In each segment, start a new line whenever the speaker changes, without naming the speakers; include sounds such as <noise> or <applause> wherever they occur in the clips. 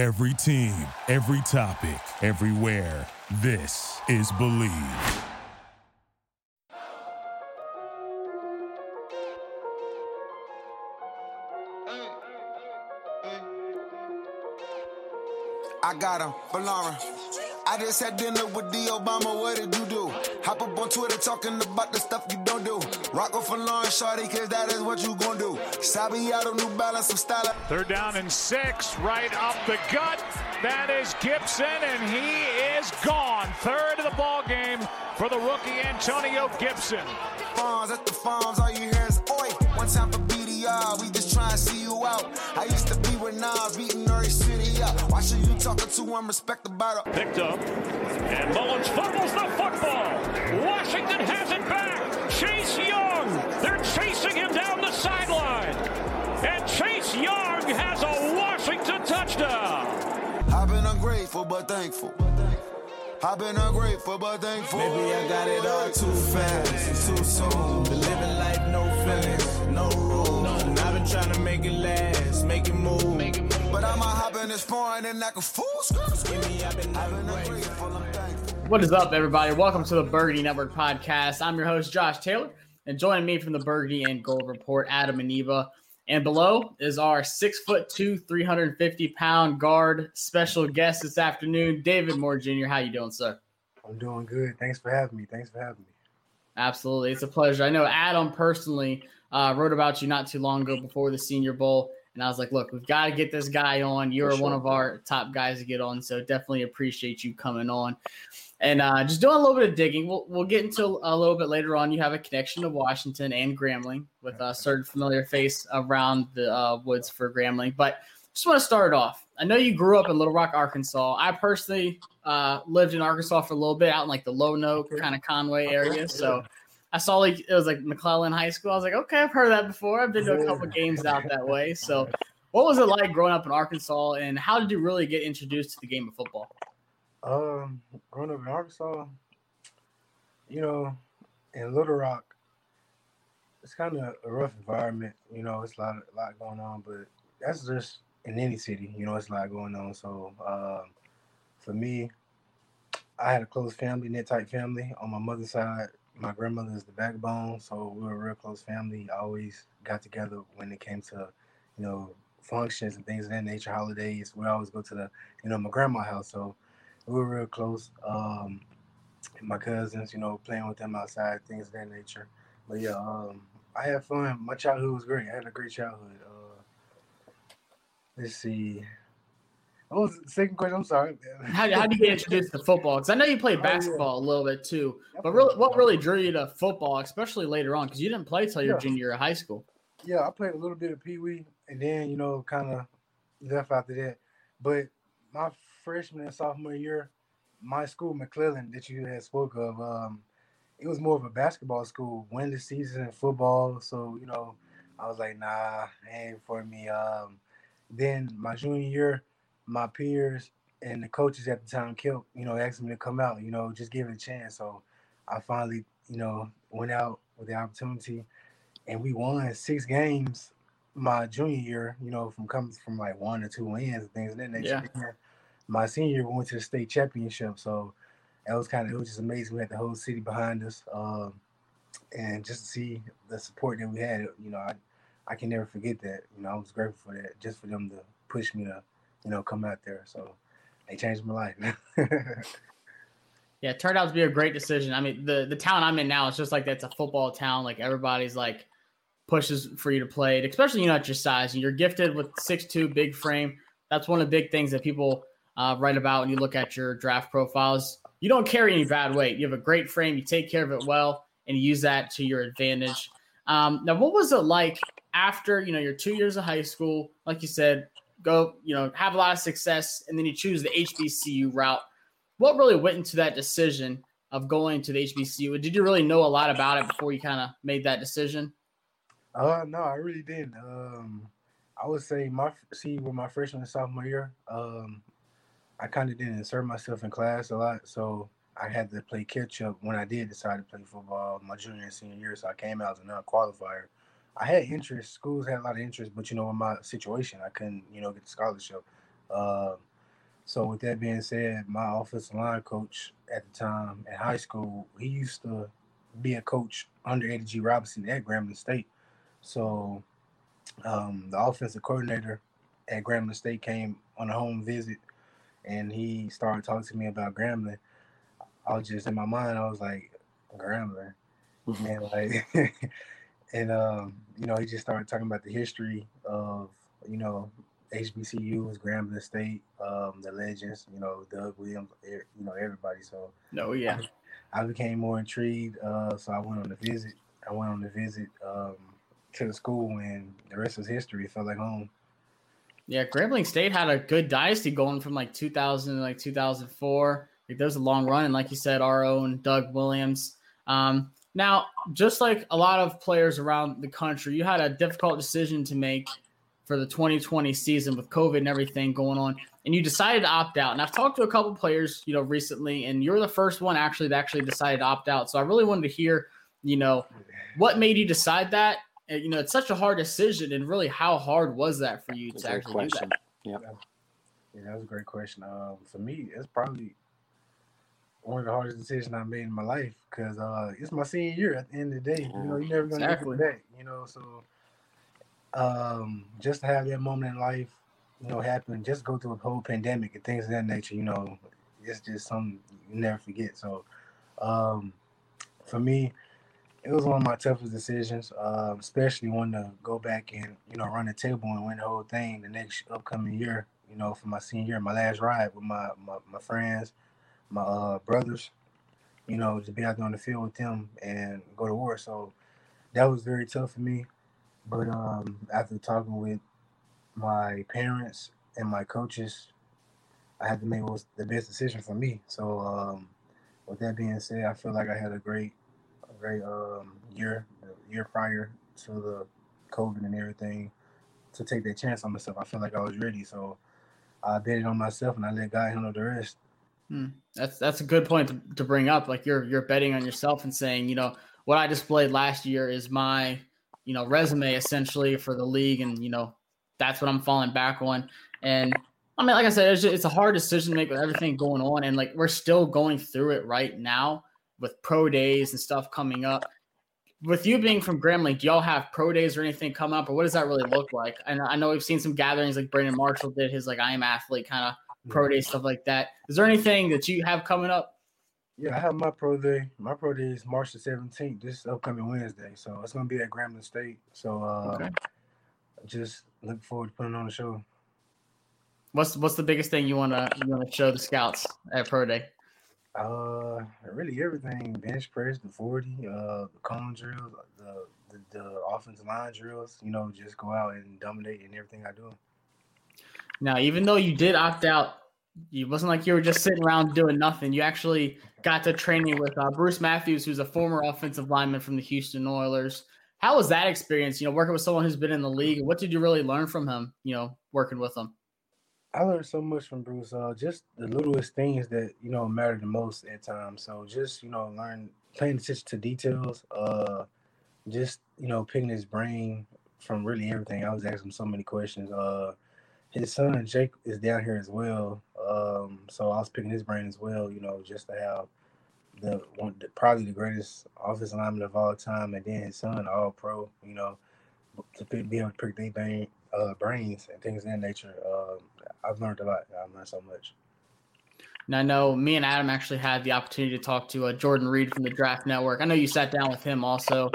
Every team, every topic, everywhere. This is Believe.
I got him, Lauren. I just had dinner with the Obama, what did you do? Hop up on Twitter talking about the stuff you don't do. Rock off for Lauren Shorty, cause that is what you gon' do. Sabiato, New Balance, some style.
Third down and six, right up the gut. That is Gibson, and he is gone. Third of the ball game for the rookie Antonio Gibson.
Farms at the farms, all you hear is oi. One time for BDR, we just try and see you out. I used to be with Nas, beating Norwich City up. Why should you talking to I'm respected by the
Picked up, and Mullins fumbles the football. Washington has it back. Chase Young, they're chasing him down the sideline. And Chase Young has a Washington touchdown.
I've been ungrateful but thankful. I've been ungrateful but thankful.
Maybe I got it all too fast and too soon. Been living life, no feelings, no rules. And I've been trying to make it last, make it move.
But I'ma hop in this foreign and act a fool.
Give me, I've been
I've been
ungrateful.
ungrateful, I'm thankful.
What is up, everybody? Welcome to the Burgundy Network podcast. I'm your host, Josh Taylor, and joining me from the Burgundy and Gold Report, Adam Aniba. And below is our six foot two, 350 pound guard special guest this afternoon, David Moore Jr. How you doing, sir?
I'm doing good. Thanks for having me. Thanks for having me.
Absolutely, it's a pleasure. I know Adam personally uh, wrote about you not too long ago before the Senior Bowl, and I was like, "Look, we've got to get this guy on. You're
For
one of our top guys to get on, so definitely appreciate you coming on." And uh, just doing a little bit of digging. We'll we'll get into a little bit later on. You have a connection to Washington and Grambling with a certain familiar face around the uh, woods for Grambling, but just want to start off. I know you grew up in Little Rock, Arkansas. I personally uh, lived in Arkansas for a little bit, out in like the Lonoke
Okay.
kind of Conway area. So I saw like it was like McClellan High School. I was like, okay, I've heard of that before. I've been to a couple games out that way. So, <laughs> what was it like growing up in Arkansas, and how did you really get introduced to the game of football?
Um, growing up in Arkansas, you know, in Little Rock, it's kind of a rough environment. You know, it's a lot, a lot going on, but that's just in any city. You know, it's a lot going on. So, um, for me, I had a close family, knit tight family. On my mother's side, my grandmother is the backbone, so we were a real close family. Always got together when it came to, you know, functions and things of that nature, holidays. We always go to the, you know, my grandma's house. So we were real close. Um, my cousins, you know, playing with them outside, things of that nature. But yeah, um, I had fun. My childhood was great. I had a great childhood. Uh, let's see. The second question? I'm sorry. <laughs>
How, how did you get introduced to football? Because I know you played
Oh, yeah.
basketball a little bit too, but really, what really drew you to football, especially later on? Because you didn't play till your
Yeah.
junior year of high school.
Yeah, I played a little bit of Pee Wee and then, you know, kind of left after that. But my freshman and sophomore year, my school, McClellan, that you had spoke of, um, it was more of a basketball school, win the season in football. So, you know, I was like, nah, ain't for me. Um, then my junior year, my peers and the coaches at the time kept, you know, asking me to come out, you know, just give it a chance. So I finally, you know, went out with the opportunity and we won six games my junior year, you know, from coming from like one or two wins and things of that nature.
Yeah.
Then My senior year, we went to the state championship. So that was kind of, it was just amazing. We had the whole city behind us. Um, and just to see the support that we had, you know, I, I can never forget that. You know, I was grateful for that, just for them to push me to, you know, come out there. So they changed my life. <laughs>
Yeah, it turned out to be a great decision. I mean, the the town I'm in now, it's just like that's a football town. Like everybody's like pushes for you to play especially you know at your size. And you're gifted with six two big frame. That's one of the big things that people uh, write about when you look at your draft profiles. You don't carry any bad weight. You have a great frame. You take care of it well, and you use that to your advantage. Um, now, what was it like after you know your two years of high school? Like you said, go you know have a lot of success, and then you choose the HBCU route what really went into that decision of going to the HBCU? Did you really know a lot about it before you kind of made that decision?
Uh, no, I really didn't. Um, I would say my see with my freshman and sophomore year, um, I kind of didn't insert myself in class a lot, so I had to play catch up when I did decide to play football my junior and senior year. So I came out as a non-qualifier. I had interest. Schools had a lot of interest, but you know, in my situation, I couldn't, you know, get the scholarship. Uh, So with that being said, my offensive line coach at the time in high school, he used to be a coach under Eddie G. Robinson at Grambling State. So um, the offensive coordinator at Grambling State came on a home visit and he started talking to me about Grambling. I was just in my mind, I was like, Grambling.
Mm-hmm.
And like <laughs> and um, you know, he just started talking about the history of, you know, HBCU, HBCUs, Grambling State, um, the legends, you know, Doug Williams, e- you know, everybody. So
No, yeah.
I became more intrigued. Uh, so I went on the visit. I went on the visit um, to the school, and the rest was history. It felt like home.
Yeah, Grambling State had a good dynasty going from like 2000 to like 2004. Like there was a long run, and like you said, our own Doug Williams. Um, now, just like a lot of players around the country, you had a difficult decision to make for the 2020 season with COVID and everything going on, and you decided to opt out. And I've talked to a couple players, you know, recently, and you're the first one actually that actually decided to opt out. So I really wanted to hear, you know, what made you decide that. And, you know, it's such a hard decision, and really, how hard was that for you
That's
to
a good
actually do that?
question. Yep.
Yeah, that was a great question. Um, for me, it's probably one of the hardest decisions I made in my life because uh, it's my senior year. At the end of the day, you know, you're never gonna
Exactly.
get it back. You know, so um, just to have that moment in life, you know, happen, just go through a whole pandemic and things of that nature. You know, it's just something you never forget. So, um, for me, it was one of my toughest decisions, um, especially when to go back and you know run the table and win the whole thing the next upcoming year. You know, for my senior year, my last ride with my my, my friends, my uh, brothers. You know, to be out there on the field with them and go to war. So that was very tough for me. But um, after talking with my parents and my coaches, I had to make what was the best decision for me. So um, with that being said, I feel like I had a great, great um, year, year prior to the COVID and everything, to take that chance on myself. I felt like I was ready, so I bet it on myself and I let God handle the rest.
That's that's a good point to, to bring up. Like you're you're betting on yourself and saying, you know, what I displayed last year is my, you know, resume essentially for the league, and you know, that's what I'm falling back on. And I mean, like I said, it's, just, it's a hard decision to make with everything going on, and like we're still going through it right now with pro days and stuff coming up. With you being from Grambling, do y'all have pro days or anything come up, or what does that really look like? And I know we've seen some gatherings like Brandon Marshall did his like I am athlete kind of pro day stuff like that. Is there anything that you have coming up?
Yeah, I have my pro day. My pro day is March the 17th, this upcoming Wednesday. So it's gonna be at Grambling State. So uh,
Okay.
just look forward to putting on the show.
What's what's the biggest thing you wanna you wanna show the scouts at pro day?
Uh, really everything: bench press, the 40, uh, the cone drills, the, the the offensive line drills. You know, just go out and dominate in everything I do.
Now, even though you did opt out, you wasn't like you were just sitting around doing nothing. You actually got to training with uh, Bruce Matthews, who's a former offensive lineman from the Houston Oilers. How was that experience? You know, working with someone who's been in the league. What did you really learn from him? You know, working with him.
I learned so much from Bruce. Uh, just the littlest things that you know matter the most at times. So just you know, learn paying attention to details. Uh, just you know, picking his brain from really everything. I was asking him so many questions. Uh, his son Jake is down here as well. Um, so I was picking his brain as well. You know, just to have the one, the, probably the greatest office lineman of all time, and then his son, all pro. You know, to pick, be able to pick their brain, uh, brains and things of that nature. Um, I've learned a lot. I've learned so much.
And I know me and Adam actually had the opportunity to talk to uh, Jordan Reid from the Draft Network. I know you sat down with him also.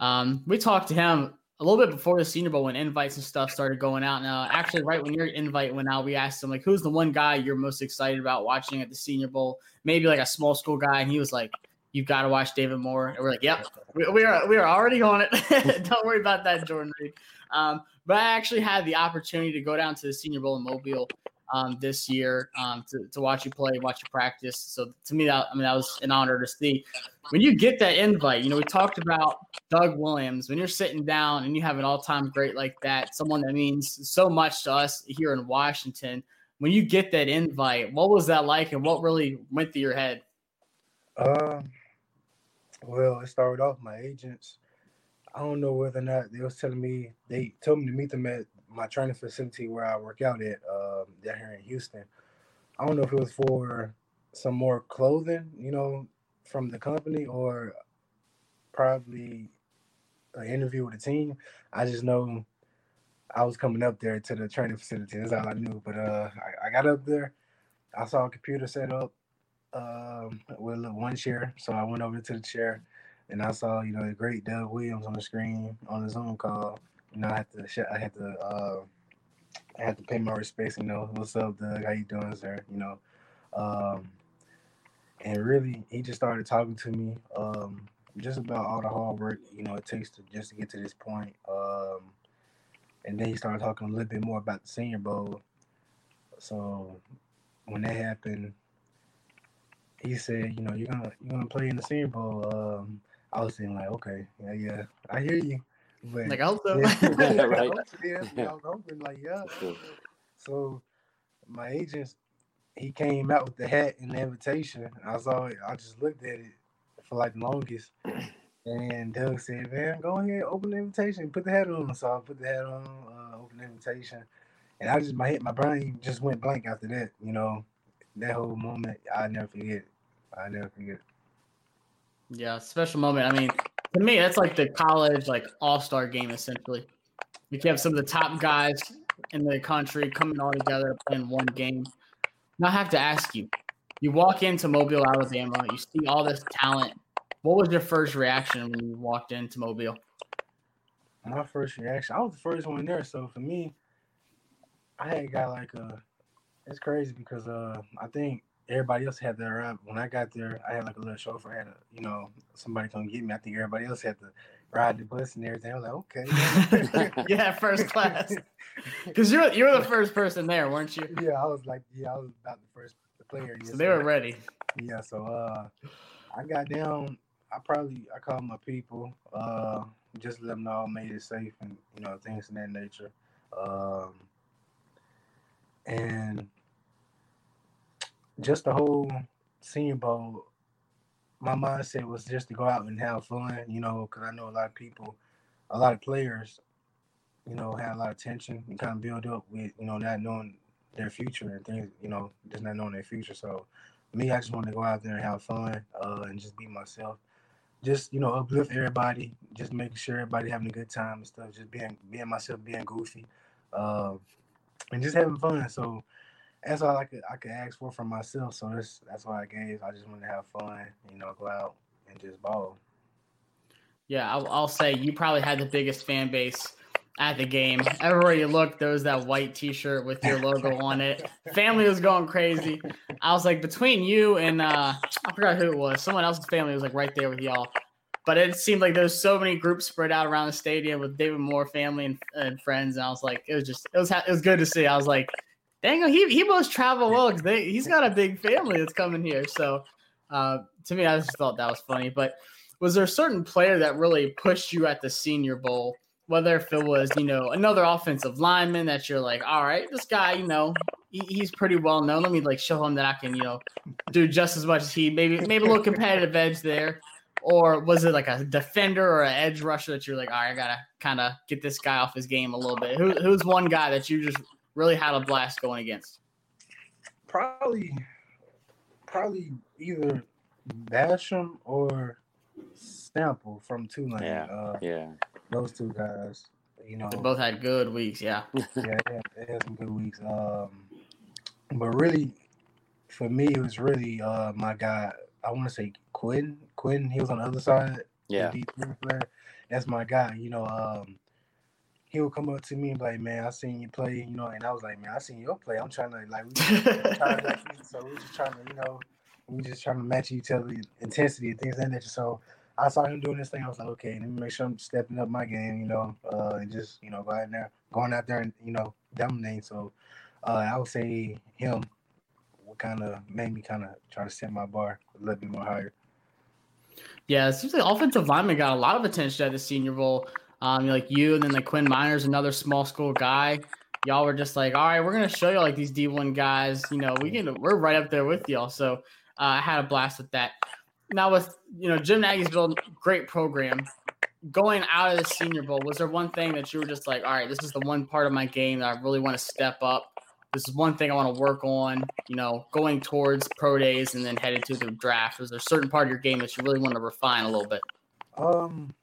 Um, we talked to him a little bit before the Senior Bowl when invites and stuff started going out. Now, actually, right when your invite went out, we asked him like, "Who's the one guy you're most excited about watching at the Senior Bowl? Maybe like a small school guy." And he was like, "You've got to watch David Moore." And we're like, "Yep, we, we are we are already on it. <laughs> Don't worry about that, Jordan Reid." Um, but I actually had the opportunity to go down to the Senior Bowl in Mobile um, this year um, to, to watch you play, watch you practice. So to me, that I mean, that was an honor to see. When you get that invite, you know, we talked about Doug Williams. When you're sitting down and you have an all-time great like that, someone that means so much to us here in Washington. When you get that invite, what was that like, and what really went through your head?
Um, well, it started off my agents. I don't know whether or not they was telling me they told me to meet them at my training facility where I work out at um, down here in Houston. I don't know if it was for some more clothing, you know, from the company or probably an interview with the team. I just know I was coming up there to the training facility. That's all I knew. But uh, I, I got up there. I saw a computer set up um, with one chair, so I went over to the chair, and I saw you know the great Doug Williams on the screen on the Zoom call. You know, I had to I had to uh, I had to pay my respects. You know, what's up, Doug? How you doing, sir? You know, um, and really, he just started talking to me um, just about all the hard work you know it takes to just to get to this point. Um, and then he started talking a little bit more about the Senior Bowl. So when that happened, he said, you know, you're gonna you're gonna play in the Senior Bowl. Um, I was saying like, okay, yeah, yeah, I hear you.
But like I hope so.
yeah, right. <laughs> yeah, I was hoping like, yeah. So my agents, he came out with the hat and the invitation. I saw it. I just looked at it for like the longest. And Doug said, "Man, go ahead, open the invitation, put the hat on." So I put the hat on, uh, open the invitation, and I just my head, my brain just went blank after that. You know, that whole moment, I never forget. I never forget.
Yeah, special moment. I mean, to me, that's like the college like all star game essentially. You have some of the top guys in the country coming all together playing one game. Now I have to ask you: You walk into Mobile, Alabama, you see all this talent what was your first reaction when you walked into Mobile?
My first reaction, I was the first one there. So for me, I had got like a. It's crazy because uh, I think everybody else had their ride. When I got there, I had like a little chauffeur. I had a, you know, somebody come get me. I think everybody else had to ride the bus and everything. I was like,
okay. yeah, <laughs> first class. <laughs> Because you're you're the first person there, weren't you?
Yeah, I was like, yeah, I was about the first player.
So they were ready.
Yeah, so uh, I got down I probably I called my people, uh, just let them know I made it safe and you know things of that nature. Um, and just the whole Senior Bowl, my mindset was just to go out and have fun, you know, because I know a lot of people, a lot of players, you know, had a lot of tension and kind of build up with, you know, not knowing their future and things, you know, just not knowing their future. So me, I just want to go out there and have fun uh, and just be myself just you know uplift everybody, just making sure everybody having a good time and stuff. Just being being myself, being goofy, uh, and just having fun. So that's all I could I could ask for from myself. So that's that's why I gave. I just wanted to have fun, you know, go out and just ball.
Yeah, I'll, I'll say you probably had the biggest fan base at the game. Everywhere you look, there was that white T-shirt with your logo on it. Family was going crazy. I was like, between you and uh, I forgot who it was. Someone else's family was like right there with y'all. But it seemed like there's so many groups spread out around the stadium with David Moore family and, and friends, and I was like, it was just it was it was good to see. I was like, dang, he he must travel well because he's got a big <laughs> family that's coming here. So uh, to me, I just thought that was funny. But was there a certain player that really pushed you at the Senior Bowl? whether if it was, you know, another offensive lineman that you're like, all right, this guy, you know, he, he's pretty well known. Let me like show him that I can, you know, do just as much as he. Maybe maybe a little <laughs> competitive edge there. Or was it like a defender or an edge rusher that you're like, all right, I gotta kind of get this guy off his game a little bit? Who, who's one guy that you just really had a blast going against?
Probably, probably either Basham or Sample from Tulane.
Yeah,
uh,
yeah
those two guys. You know,
they both had good weeks. Yeah, <laughs>
yeah, they had, had some good weeks. Um, but really, for me, it was really uh my guy. I want to say Quinn. Quinn, he was on the other side.
Yeah,
player. That's my guy. You know, um, he would come up to me and be like, "Man, I seen you play," you know, and I was like, "Man, I seen your play. I'm trying to like, we trying to, so we're just trying to, you know, we're just trying to match each other intensity and things like that. So I saw him doing this thing. I was like, okay, let me make sure I'm stepping up my game, you know, uh, and just you know going there, going out there and you know dominating. So uh, I would say him. What kind of made me kind of try to set my bar a little bit more higher.
Yeah, it seems like offensive lineman got a lot of attention at the Senior Bowl. Um, like you, and then like Quinn Meinerz, another small school guy. Y'all were just like, all right, we're gonna show you like these D one guys. You know, we can we're right up there with y'all. So uh, I had a blast with that now with you know Jim Nagy's built great program. Going out of the Senior Bowl, was there one thing that you were just like, all right, this is the one part of my game that I really want to step up? this is one thing I want to work on, you know, going towards pro days and then headed to the draft? Was there a certain part of your game that you really want to refine a little bit?
Um,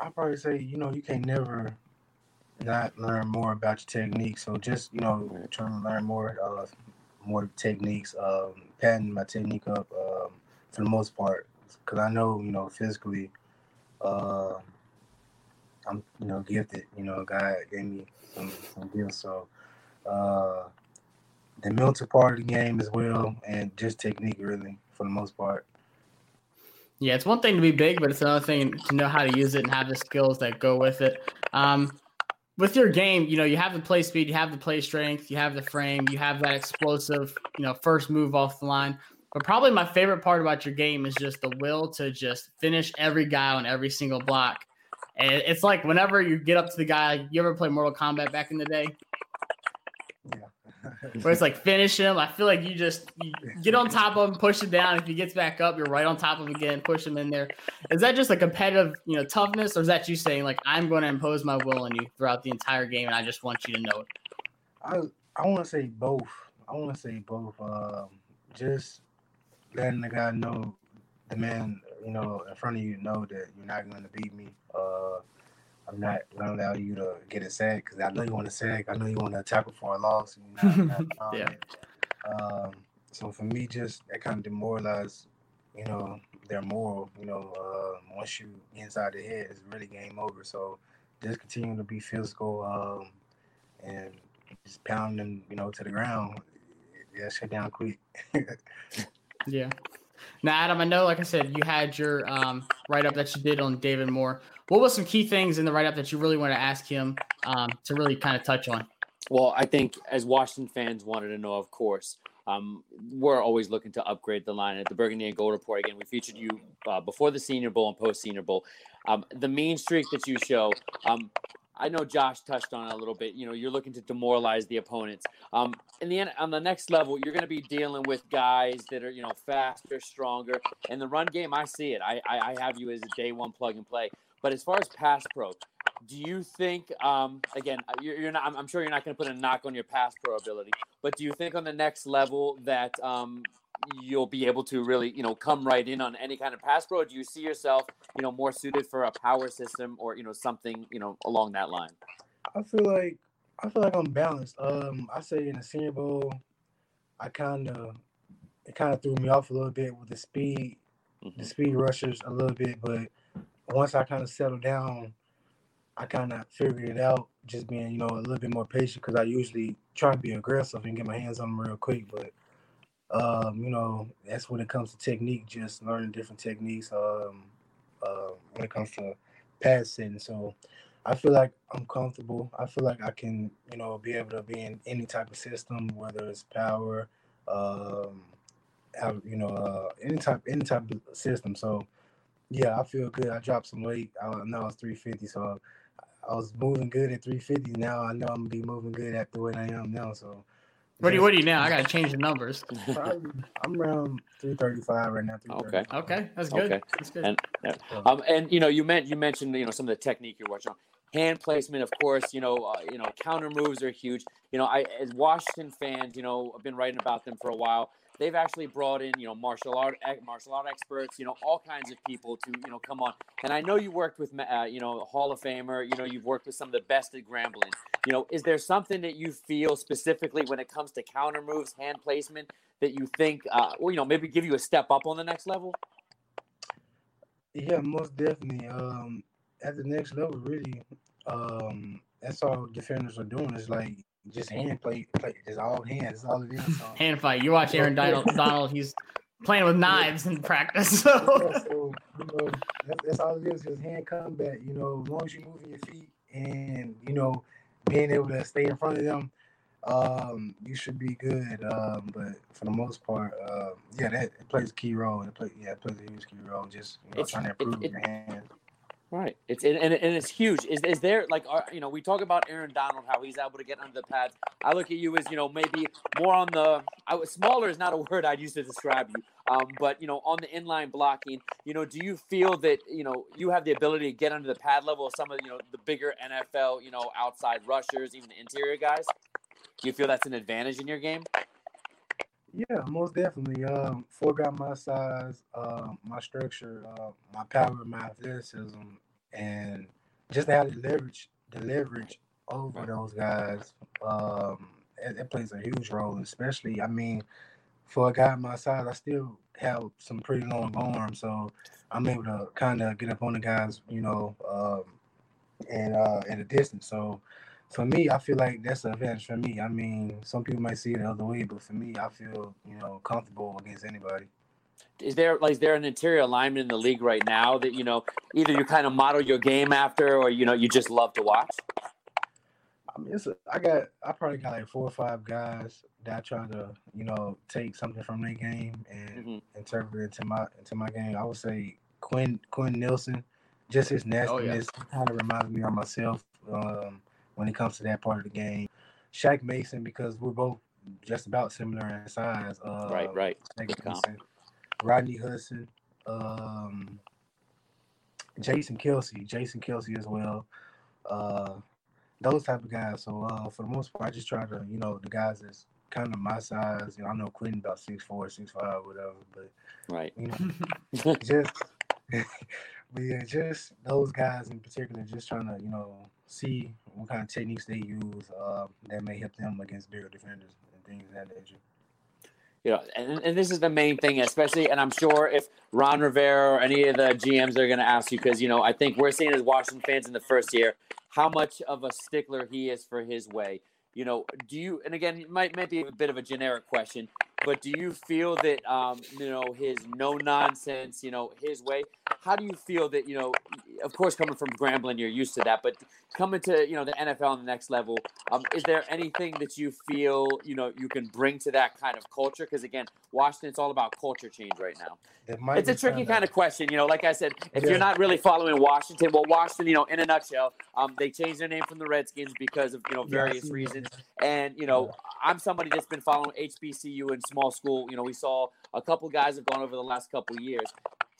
I'd probably say, you know, you can't never not learn more about your technique. So just, you know, trying to learn more, uh, more techniques, um, padding my technique up, um, for the most part, because I know, you know, physically, uh, I'm, you know, gifted. You know, God gave me some, some gifts. So, uh, the mental part of the game as well, and just technique, really, for the most part.
Yeah, it's one thing to be big, but it's another thing to know how to use it and have the skills that go with it. Um, with your game, you know, you have the play speed, you have the play strength, you have the frame, you have that explosive, you know, first move off the line. But probably my favorite part about your game is just the will to just finish every guy on every single block. And it's like whenever you get up to the guy, you ever play Mortal Kombat back in the day? Where it's like finish him. I feel like you just you get on top of him, push him down. If he gets back up, you're right on top of him again, push him in there. Is that just a competitive, you know, toughness, or is that you saying like I'm going to impose my will on you throughout the entire game, and I just want you to know it?
I I want to say both. I want to say both. Um, just letting the guy know, the man, you know, in front of you know that you're not going to beat me. Uh, I'm not gonna allow you to get a sack because I know you want to sack. I know you want to tackle for a loss. Not, not <laughs> yeah. Um, so for me, just that kind of demoralize, you know, their moral. You know, uh, once you inside the head, it's really game over. So just continue to be physical um, and just pound them, you know, to the ground. Yeah, shut down quick. <laughs>
yeah. Now, Adam, I know, like I said, you had your um, write up that you did on David Moore. What was some key things in the write up that you really want to ask him um, to really kind of touch on?
Well, I think as Washington fans wanted to know, of course, um, we're always looking to upgrade the line at the Burgundy and Gold Report. Again, we featured you uh, before the Senior Bowl and post Senior Bowl. Um, the mean streak that you show, um, I know Josh touched on it a little bit. You know, you're looking to demoralize the opponents. Um, in the end, on the next level, you're going to be dealing with guys that are, you know, faster, stronger. In the run game, I see it. I, I, I have you as a day one plug and play. But as far as pass pro, do you think, um, again, uh, you're, you're not, I'm, I'm sure you're not going to put a knock on your pass pro ability, but do you think on the next level that um, you'll be able to really, you know, come right in on any kind of pass pro? do you see yourself, you know, more suited for a power system or, you know, something, you know, along that line?
I feel like I feel like I'm balanced. Um, I say in the Senior Bowl, I kind of it kind of threw me off a little bit with the speed, mm-hmm. the speed rushers a little bit, but once I kind of settled down, I kind of figured it out. Just being, you know, a little bit more patient because I usually try to be aggressive and get my hands on them real quick, but um, you know, that's when it comes to technique, just learning different techniques. Um, uh, when it comes to pass setting, so I feel like I'm comfortable. I feel like I can, you know, be able to be in any type of system, whether it's power, um, you know, uh, any type, any type of system. So, yeah, I feel good. I dropped some weight. I know I was 350, so I was moving good at 350. Now I know I'm gonna be moving good at the weight I am now. So
what are you? What are you now? I gotta change the numbers. <laughs>
I'm around 335 right now.
Okay.
Okay, that's good. Okay. That's good.
And, um, and you know, you meant you mentioned you know some of the technique you're watching on. Hand placement, of course. You know, uh, you know, counter moves are huge. You know, I as Washington fans, you know, I've been writing about them for a while. They've actually brought in, you know, martial art martial art experts, you know, all kinds of people to, you know, come on. And I know you worked with, uh, you know, Hall of Famer. You know, you've worked with some of the best at Grambling. You know, is there something that you feel specifically when it comes to counter moves, hand placement, that you think, uh, or you know, maybe give you a step up on the next level?
Yeah, most definitely. Um, at the next level, really, um, that's all defenders are doing. Is like just hand play, play just all hands. That's all it is. So.
hand fight. You watch Aaron Donald. <laughs> Donald he's playing with knives in practice. So, <laughs>
yeah, so you know, that's, that's, all it is. Just hand combat. You know, as long as you're moving your feet and you know being able to stay in front of them, um, you should be good. Um, but for the most part, uh, yeah, that plays a key role. It play, yeah, it plays a huge key role. Just you know, trying to improve it, your hands.
Right. It's and, and it's huge. Is is there like uh, you know we talk about Aaron Donald how he's able to get under the pads. I look at you as you know maybe more on the I smaller is not a <laughs> word I'd use to describe you. Um, but you know on the inline blocking, you know, do you feel that you know you have the ability to get under the pad level of some of you know the bigger NFL you know outside rushers, even the interior guys? Do you feel that's an advantage in your game?
Yeah, most definitely. Um, four got my size, uh, my structure, uh, my power, my athleticism, and just how to the leverage, the leverage over those guys, um, it, it plays a huge role. Especially, I mean, for a guy my size, I still have some pretty long arms, so I'm able to kind of get up on the guys, you know, um, and uh, at a distance. So for me, I feel like that's an advantage for me. I mean, some people might see it the other way, but for me, I feel you know comfortable against anybody.
Is there like is there an interior alignment in the league right now that you know either you kind of model your game after, or you know you just love to watch?
I mean, it's a, I got I probably got like four or five guys that I try to you know take something from their game and
hmm
interpret it into my into my game. I would say Quinn Quinn Nelson, just his nastiness kind of reminds me of myself um, when it comes to that part of the game. Shaq Mason because we're both just about similar in size. Uh,
Right, right.
Mason, Rodney Hudson, um, Jason Kelce, Jason Kelce as well. Uh, those type of guys. So uh, for the most part, I just try to, you know, the guys that's kind of my size. You know, I know Quenton about six four, six five, whatever. But
Right.
you know, <laughs> just <laughs> but yeah, just those guys in particular, just trying to, you know, see what kind of techniques they use uh, that may help them against bigger defenders and things of that nature.
You know, and, and this is the main thing, especially, and I'm sure if Ron Rivera or any of the GMs are going to ask you, because, you know, I think we're seeing as Washington fans in the first year how much of a stickler he is for his way. You know, do you, and again, it might, might be a bit of a generic question, but do you feel that, um, you know, his no nonsense, you know, his way, how do you feel that, you know, of course, coming from Grambling, you're used to that, but coming to, you know, the NFL on the next level, um, is there anything that you feel, you know, you can bring to that kind of culture? Because again, Washington, it's all about culture change right now.
Might
It's a tricky kind of question, you know. Like I said, if
Yeah.
you're not really following Washington, well, Washington, you know, in a nutshell, um, they changed their name from the Redskins because of you know various
that.
reasons. And you know, I'm somebody that's been following HBCU in small school. You know, we saw a couple guys have gone over the last couple years.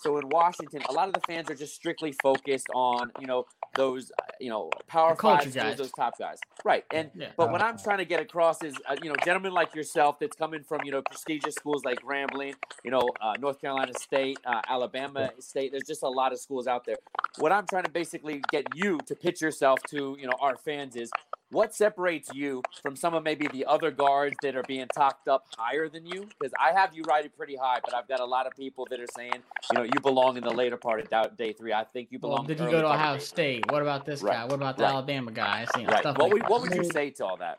So in Washington, a lot of the fans are just strictly focused on you know those uh, you know power five
guys.
those top guys, right? And
Yeah.
but what I'm trying to get across is, uh, you know, gentlemen like yourself that's coming from, you know, prestigious schools like Grambling, you know, uh, North Carolina State, uh, Alabama State. There's just a lot of schools out there. What I'm trying to basically get you to pitch yourself to, you know, our fans is what separates you from some of maybe the other guards that are being talked up higher than you? Because I have you rated pretty high, but I've got a lot of people that are saying, you know, you belong in the later part of da- day three. I think you belong.
Well, did you go to Ohio. State? What about this
Right,
guy? What about the
right.
Alabama guys? You know,
Right.
stuff
What
like
would, what would you say to all that?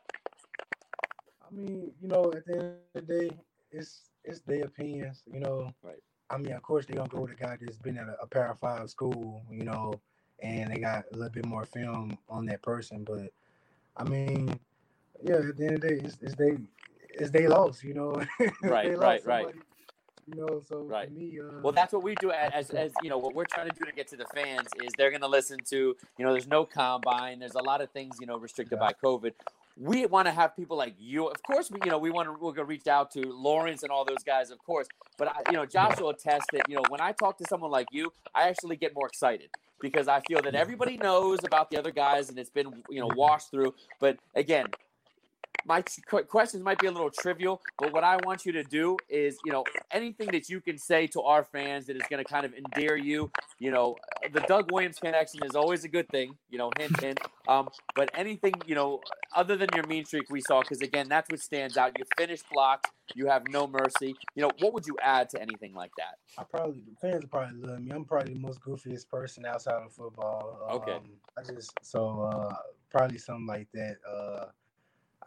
I mean, you know, at the end of the day, it's it's their opinions. You know,
Right.
I mean, of course, they're gonna go with a guy that's been at a, a Power Five school, you know, and they got a little bit more film on that person. But I mean, yeah, at the end of the day, it's, it's they it's they lost, you know. <laughs>
Right, right,
lost
right.
somebody, You know, so
Right.
me, uh,
Well, that's what we do as, as you know what we're trying to do to get to the fans is they're going to listen to you know there's no combine there's a lot of things you know restricted by COVID. We want to have people like you. Of course, we you know we want to we're going to reach out to Lawrence and all those guys, of course. But I, you know, Josh will attest that you know when I talk to someone like you, I actually get more excited because I feel that everybody knows about the other guys and it's been you know washed through. But again, my questions might be a little trivial, but what I want you to do is, you know, anything that you can say to our fans that is going to kind of endear you. You know, the Doug Williams connection is always a good thing. You know, hint, hint. Um, but anything, you know, other than your mean streak we saw, because again, that's what stands out. You finish blocks, you have no mercy. You know, what would you add to anything like that?
I probably the fans probably love me. I'm probably the most goofiest person outside of football.
Okay.
Um, I just so uh, probably something like that. Uh,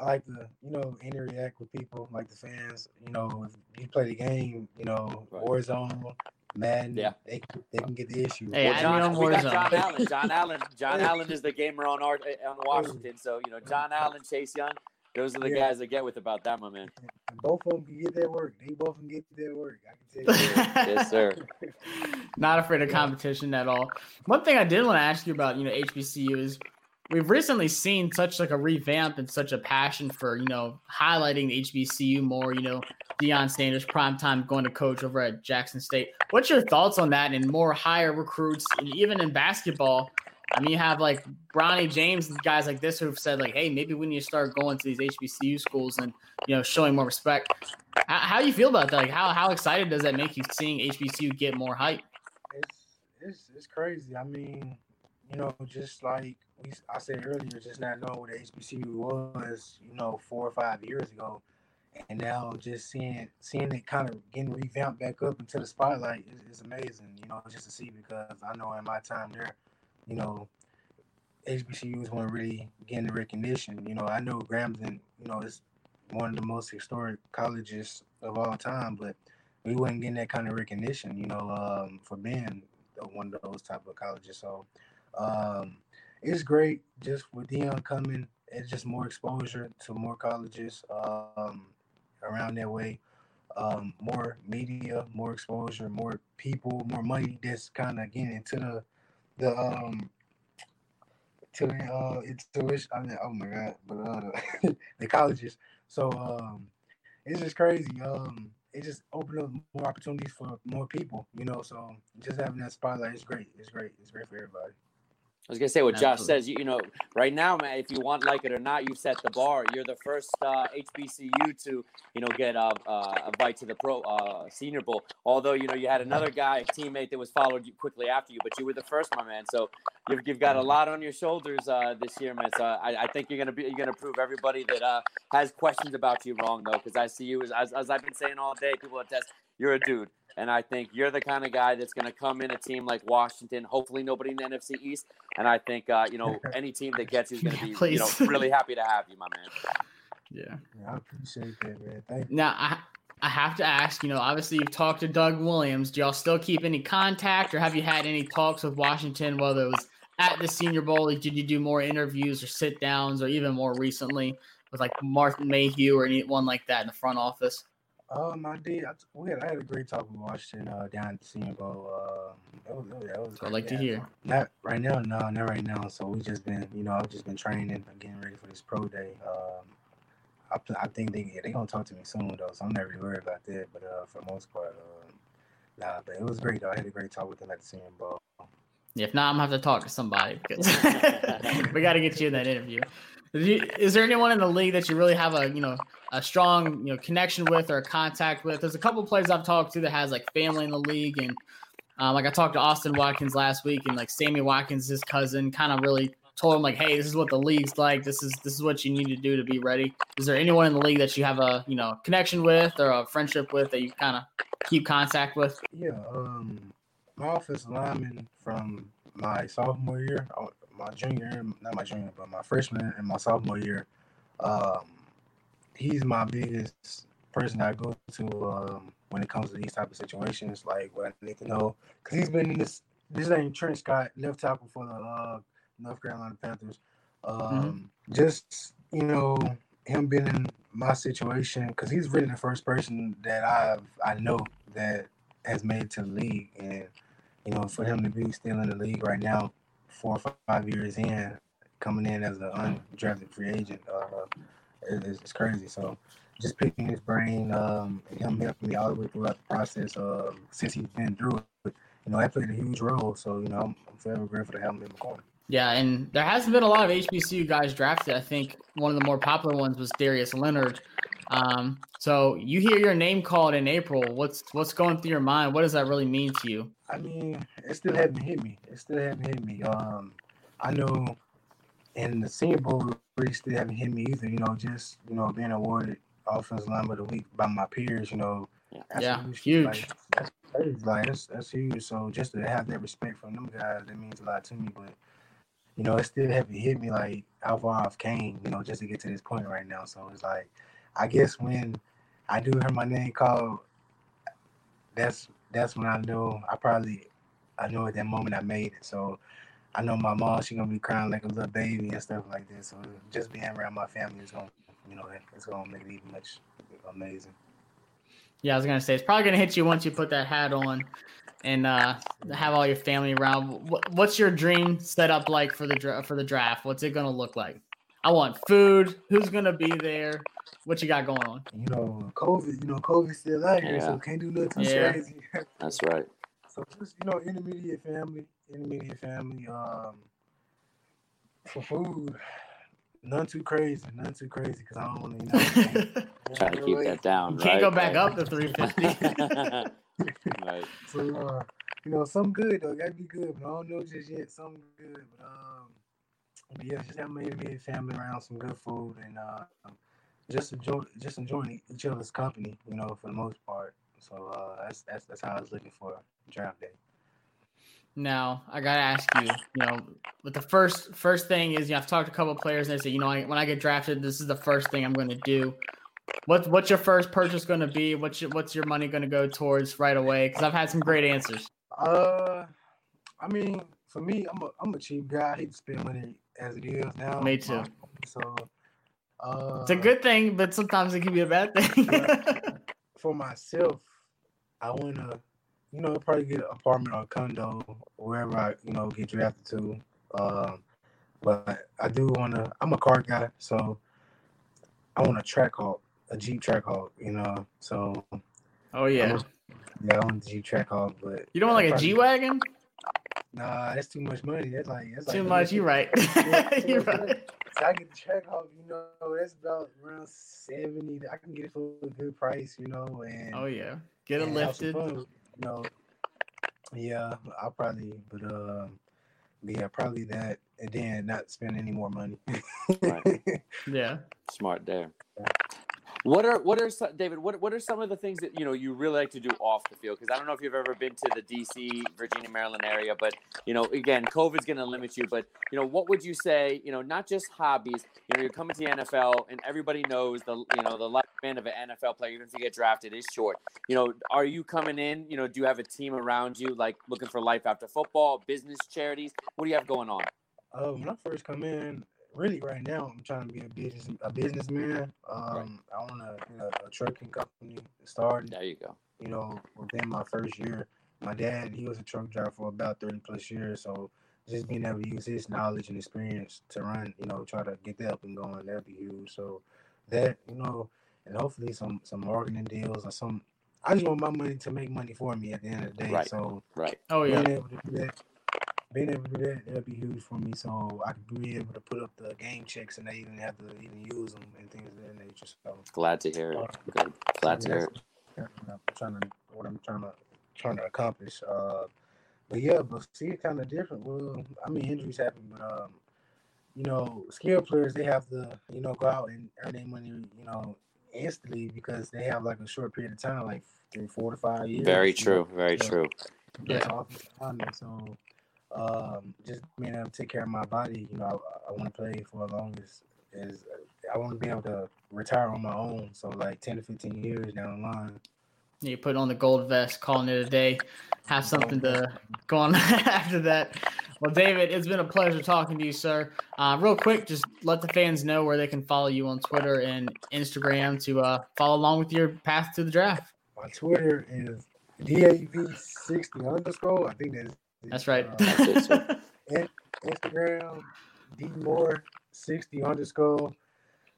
I like to you know interact with people like the fans. You know, if you play the game, you know,
Right.
Warzone, Madden.
Yeah.
they they can get the issue.
Hey,
Well, John,
on
we got John Allen. John Allen. John <laughs> Allen is the gamer on our eh, on Washington. So you know, John Allen, Chase Young. Those are the
Yeah.
guys that get with about that, my man.
And both of them can get their work. They both can get their work. I can tell you. <laughs>
Yes, sir.
Not afraid of competition at all. One thing I did want to ask you about, you know, HBCU is we've recently seen such like a revamp and such a passion for, you know, highlighting the HBCU more, you know, Deion Sanders prime time going to coach over at Jackson State. What's your thoughts on that and more higher recruits and even in basketball? I mean, you have like Bronny James and guys like this who've said like, hey, maybe we need to start going to these HBCU schools and you know showing more respect. How, do you feel about that? Like, how how excited does that make you seeing HBCU get more hype?
It's it's it's crazy. I mean, you know, just like we I said earlier, just not knowing what HBCU was, you know, four or five years ago, and now just seeing seeing it kind of getting revamped back up into the spotlight is, is amazing. You know, just to see because I know in my time there, you know, HBCUs weren't really getting the recognition. You know, I know Grambling, you know, is one of the most historic colleges of all time, but we weren't getting that kind of recognition, you know, um, for being one of those type of colleges. So um, it's great just with Deion coming. It's just more exposure to more colleges um, around that way. Um, more media, more exposure, more people, more money. That's kind of getting into the the um to the uh intuition. I mean, oh my god, but uh <laughs> the colleges. So um it's just crazy. Um it just opened up more opportunities for more people, you know. So just having that spotlight is great. It's great. It's great for everybody.
I was gonna say what Josh says. You, you know, right now, man, if you want like it or not, you set the bar. You're the first uh, HBCU to, you know, get a, uh, a bite to the pro uh, Senior Bowl. Although you know you had another guy, a teammate that was followed you quickly after you, but you were the first, my man. So you've, you've got a lot on your shoulders uh, this year, man. So I, I, think you're gonna be you're gonna prove everybody that uh, has questions about you wrong, though, because I see you as, as, as I've been saying all day. People attest you're a dude. And I think you're the kind of guy that's going to come in a team like Washington. Hopefully, nobody in the NFC East. And I think uh, you know <laughs> any team that gets you is going to be you know really happy to have you, my man.
Yeah,
yeah I appreciate that, man. Thank
you. Now I I have to ask. You know, obviously you've talked to Doug Williams. Do y'all still keep any contact, or have you had any talks with Washington? Whether it was at the Senior Bowl, did you do more interviews or sit downs, or even more recently with like Martin Mayhew or anyone like that in the front office?
Um, I did. I, we had, I had a great talk with Washington uh, down at the Senior Bowl. Um, it was, it was,
I'd like to hear.
Not right now, no, not right now. So we just been, you know, I've just been training and getting ready for this pro day. Um, I, I think they they gonna talk to me soon though, so I'm not really worried about that. But uh, for the most part, uh, nah. But it was great though. I had a great talk with them at the Senior Bowl.
If not, I'm gonna have to talk to somebody because <laughs> we got to get you in that interview. Is there anyone in the league that you really have a you know a strong you know connection with or contact with? There's a couple players I've talked to that has like family in the league, and um, like I talked to Austin Watkins last week, and like Sammy Watkins, his cousin, kind of really told him like, hey, this is what the league's like. This is this is what you need to do to be ready. Is there anyone in the league that you have a you know connection with or a friendship with that you kind of keep contact with?
Yeah, um, my offensive lineman from my sophomore year, my junior, not my junior, but my freshman and my sophomore year, um, he's my biggest person I go to um, when it comes to these type of situations, like what I need to know, because he's been in this. This ain't Trent Scott, left tackle for the uh, North Carolina Panthers. Um, mm-hmm. Just you know, him being in my situation, because he's really the first person that I've I know that has made it to the league, and you know, for him to be still in the league right now, four or five years in, coming in as an undrafted free agent, uh, it's, it's crazy. So just picking his brain, um, him helping me all the way throughout the process um, since he's been through it, you know, that played a huge role. So, you know, I'm, I'm forever grateful to have him in the corner.
Yeah, and there hasn't been a lot of HBCU guys drafted. I think one of the more popular ones was Darius Leonard. Um, so you hear your name called in April. What's what's going through your mind? What does that really mean to you?
I mean, it still hasn't hit me. It still hasn't hit me. Um, I know in the Senior Bowl, really still haven't hit me either. You know, just you know being awarded Offensive Lineman of the Week by my peers. You know,
yeah, huge. huge.
Like, that's crazy. Like that's that's huge. So just to have that respect from them guys, that means a lot to me. But you know, it still haven't hit me like how far I've came. You know, just to get to this point right now. So it's like, I guess when I do hear my name called, that's that's when I know I probably I know at that moment I made it. So I know my mom, she gonna be crying like a little baby and stuff like that. So just being around my family is gonna, you know, it's gonna make it even much amazing.
Yeah, I was gonna say it's probably gonna hit you once you put that hat on and uh, have all your family around. What's your dream setup like for the dra- for the draft? What's it gonna look like? I want food. Who's gonna be there? What you got going on?
You know, COVID. You know, COVID still out here, yeah. so can't do nothing yeah. crazy. <laughs>
That's right.
So just you know, intermediate family, intermediate family. Um, for food, none too crazy, none too crazy, because I don't want to. You know, <laughs>
Try to keep that down.
You can't
right?
go back up to 350. <laughs>
right.
So, uh, you know, something good though. Gotta be good, but I don't know just yet. Something good, but um, but yeah, just have my immediate family around some good food and uh, just enjoy, just enjoying each other's company. You know, for the most part. So uh, that's that's that's how I was looking for draft day.
Now I gotta ask you, you know, but the first first thing is, you know, I've talked to a couple of players and they say, you know, I, when I get drafted, this is the first thing I'm going to do. What's what's your first purchase going to be? What's your what's your money going to go towards right away? Because I've had some great answers.
Uh, I mean, for me, I'm a I'm a cheap guy. I hate to spend money as it is now.
Me too.
So, uh,
It's a good thing, but sometimes it can be a bad <laughs> thing. <laughs>
for myself, I want to, you know, probably get an apartment or a condo wherever I, you know, get drafted to. Um, but I do want to. I'm a car guy, so I want a Trackhawk, a Jeep Trackhawk. You know, so
oh yeah,
yeah, I want a Jeep Trackhawk. But
you don't want like a G wagon?
Nah, that's too much money. That's like that's
Too
like
much. You're right. <laughs> <laughs> You're right.
So I get the off. you know, that's about around seventy. I can get it for a good price, you know, and
Oh yeah, get it
and have some
lifted.
fun, you know. Yeah, I'll probably, but um, yeah, probably that, and then not spend any more money. <laughs>
Right.
Yeah.
Smart there. What are what are some, David? What what are some of the things that you know you really like to do off the field? Because I don't know if you've ever been to the D.C., Virginia, Maryland area, but you know, again, COVID's going to limit you. But you know, what would you say? You know, not just hobbies. You know, you're coming to the NFL, and everybody knows the you know the lifespan of an NFL player, even if you get drafted, is short. You know, are you coming in? You know, do you have a team around you, like looking for life after football, business, charities? What do you have going on?
Uh, when I first come in, really right now, I'm trying to be a business a businessman. Um, I want to you know, a trucking company starting.
There you go.
you know, within my first year. My dad, he was a truck driver for about 30 plus years. So just being able to use his knowledge and experience to run, you know, try to get that up and going, that'd be huge. So that, you know, and hopefully some some marketing deals or some I just want my money to make money for me at the end of the day.
Right.
So
Right.
Oh yeah.
being able to do that, being able to do that, that'd be huge for me. So I could be able to put up the game checks and they even have to even use them and things of that nature. So
Glad to hear it. Good. Glad to hear it.
I'm trying to what I'm trying to trying to accomplish. Uh, but yeah, but see it kind of different. Well, I mean injuries happen, but um, you know, skilled players they have to you know go out and earn their money, you know, instantly because they have like a short period of time, like three, four to five years.
Very true. Very
so-
true.
that's lineman. So um, just being able to take care of my body, you know, I, I want to play for as long as as I want to be able to retire on my own. So like ten to fifteen years down the line.
You put on the gold vest, calling it a day. Have something to go on <laughs> after that. Well, David, it's been a pleasure talking to you, sir. Uh, real quick, just let the fans know where they can follow you on Twitter and Instagram to uh, follow along with your path to the draft.
My Twitter is dav60 underscore. I think that's
That's right.
uh,
That's it, sir.
In- Instagram dmore60 underscore.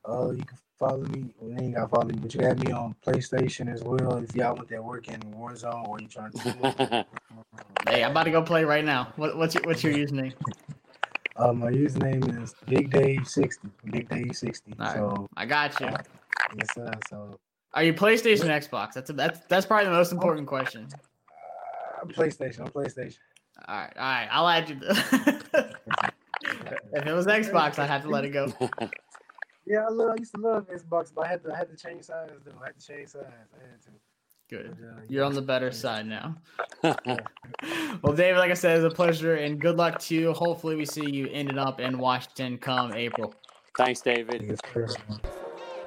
Uh, you can follow me. Well, you ain't gotta follow me, but you can have me on PlayStation as well. If y'all want that work in Warzone or you trying to. <laughs>
hey, I'm about to go play right now. What, what's your what's your <laughs> username?
Uh, my username is Big Dave sixty. Big Dave sixty.
Right.
So
I got you.
yes, sir. So
Are you PlayStation, Xbox? That's a, that's that's probably the most important question.
uh, PlayStation. I'm PlayStation.
All right, all right. I'll add you. <laughs> if it was Xbox, I'd have to let it go. <laughs>
Yeah, I love. I used to love Xbox, but I had to. I had to change sides. Though. I had to change sides. I had to.
Good.
Uh,
You're on the better side now. <laughs> Well, David, like I said, it's a pleasure and good luck to you. Hopefully, we see you ended up in Washington come April.
Thanks, David.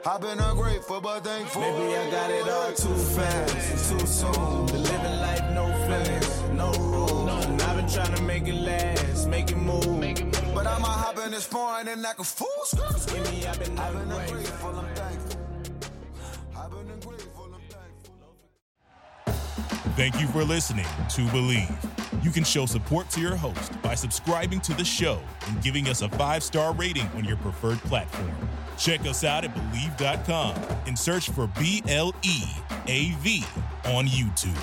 I've been ungrateful, but thankful.
Maybe I got it all too fast, too soon. Been trying to make it last, make it move.
But I'm a hop in this foreign and like a fool.
Give me, I've been
I've been
ungrateful.
ungrateful, I'm thankful. I've been ungrateful, I'm thankful.
Thank you for listening to Bleav. You can show support to your host by subscribing to the show and giving us a five star rating on your preferred platform. Check us out at Bleav.com and search for B L E A V on YouTube.